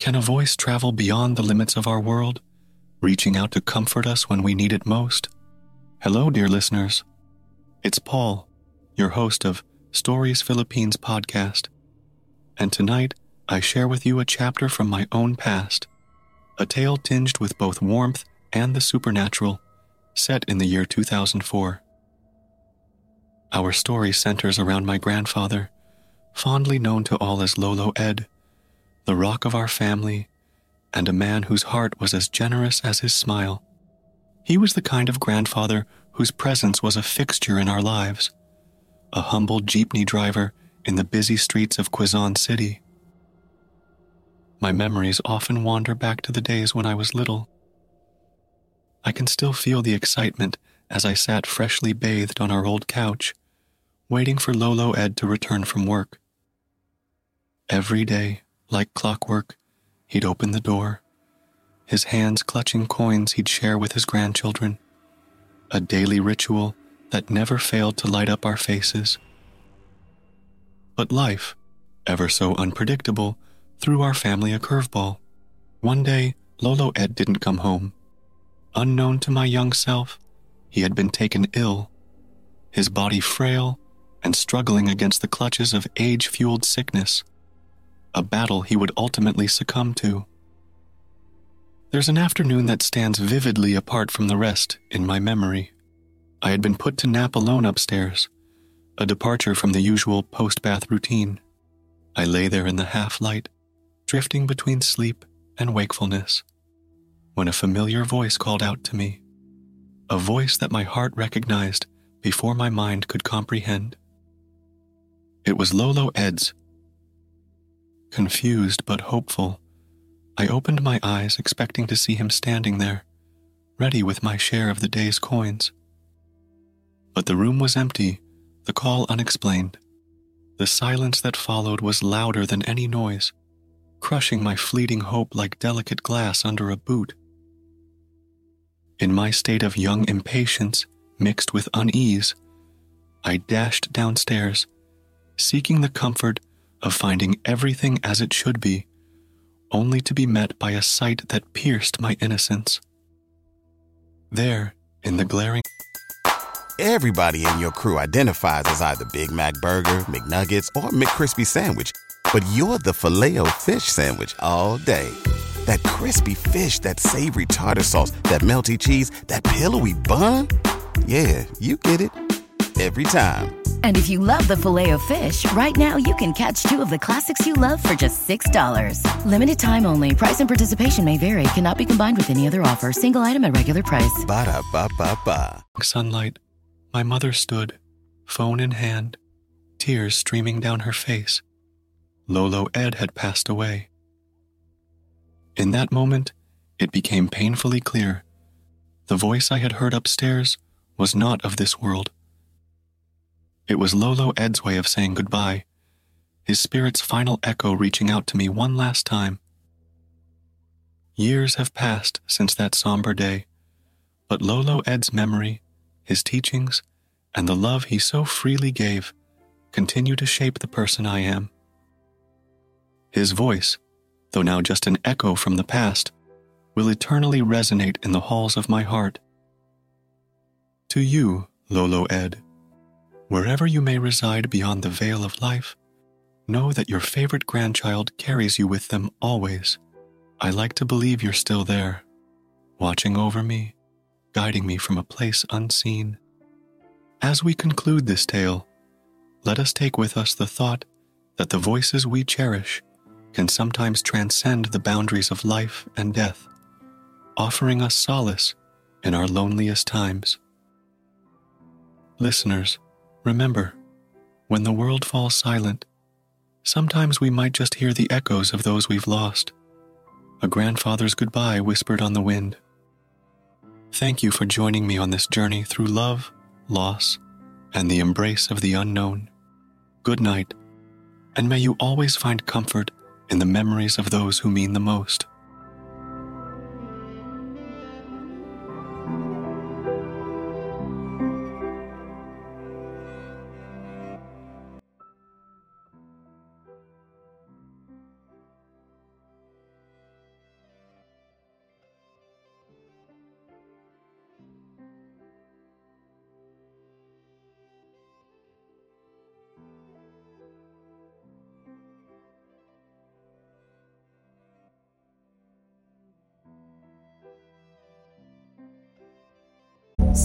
Can a voice travel beyond the limits of our world, reaching out to comfort us when we need it most? Hello, dear listeners. It's Paul, your host of Stories Philippines podcast. And tonight, I share with you a chapter from my own past, a tale tinged with both warmth and the supernatural, set in the year 2004. Our story centers around my grandfather, fondly known to all as Lolo Ed, the rock of our family, and a man whose heart was as generous as his smile. He was the kind of grandfather whose presence was a fixture in our lives, a humble jeepney driver in the busy streets of Quezon City. My memories often wander back to the days when I was little. I can still feel the excitement as I sat freshly bathed on our old couch, waiting for Lolo Ed to return from work. Every day, like clockwork, he'd open the door, his hands clutching coins he'd share with his grandchildren, a daily ritual that never failed to light up our faces. But life, ever so unpredictable, threw our family a curveball. One day, Lolo Ed didn't come home. Unknown to my young self, he had been taken ill, his body frail and struggling against the clutches of age fueled sickness, a battle he would ultimately succumb to. There's an afternoon that stands vividly apart from the rest in my memory. I had been put to nap alone upstairs, a departure from the usual post bath routine. I lay there in the half light, drifting between sleep and wakefulness, when a familiar voice called out to me, a voice that my heart recognized before my mind could comprehend. It was Lolo Ed's. Confused but hopeful, I opened my eyes expecting to see him standing there, ready with my share of the day's coins. But the room was empty, the call unexplained. The silence that followed was louder than any noise, crushing my fleeting hope like delicate glass under a boot. In my state of young impatience mixed with unease, I dashed downstairs, seeking the comfort of finding everything as it should be, only to be met by a sight that pierced my innocence. There, in the glaring Everybody in your crew identifies as either Big Mac Burger, McNuggets, or McCrispy Sandwich. But you're the filet fish Sandwich all day. That crispy fish, that savory tartar sauce, that melty cheese, that pillowy bun. Yeah, you get it. Every time. And if you love the Filet-O-Fish, right now you can catch two of the classics you love for just $6. Limited time only. Price and participation may vary. Cannot be combined with any other offer. Single item at regular price. Ba da ba ba ba. sunlight, my mother stood, phone in hand, tears streaming down her face. Lolo Ed had passed away. In that moment, it became painfully clear. The voice I had heard upstairs was not of this world. It was Lolo Ed's way of saying goodbye, his spirit's final echo reaching out to me one last time. Years have passed since that somber day, but Lolo Ed's memory, his teachings, and the love he so freely gave continue to shape the person I am. His voice, though now just an echo from the past, will eternally resonate in the halls of my heart. To you, Lolo Ed, wherever you may reside beyond the veil of life, know that your favorite grandchild carries you with them always. I like to believe you're still there, watching over me, guiding me from a place unseen. As we conclude this tale, let us take with us the thought that the voices we cherish can sometimes transcend the boundaries of life and death, offering us solace in our loneliest times. Listeners, remember, when the world falls silent, sometimes we might just hear the echoes of those we've lost, a grandfather's goodbye whispered on the wind. Thank you for joining me on this journey through love, loss, and the embrace of the unknown. Good night, and may you always find comfort in the memories of those who mean the most.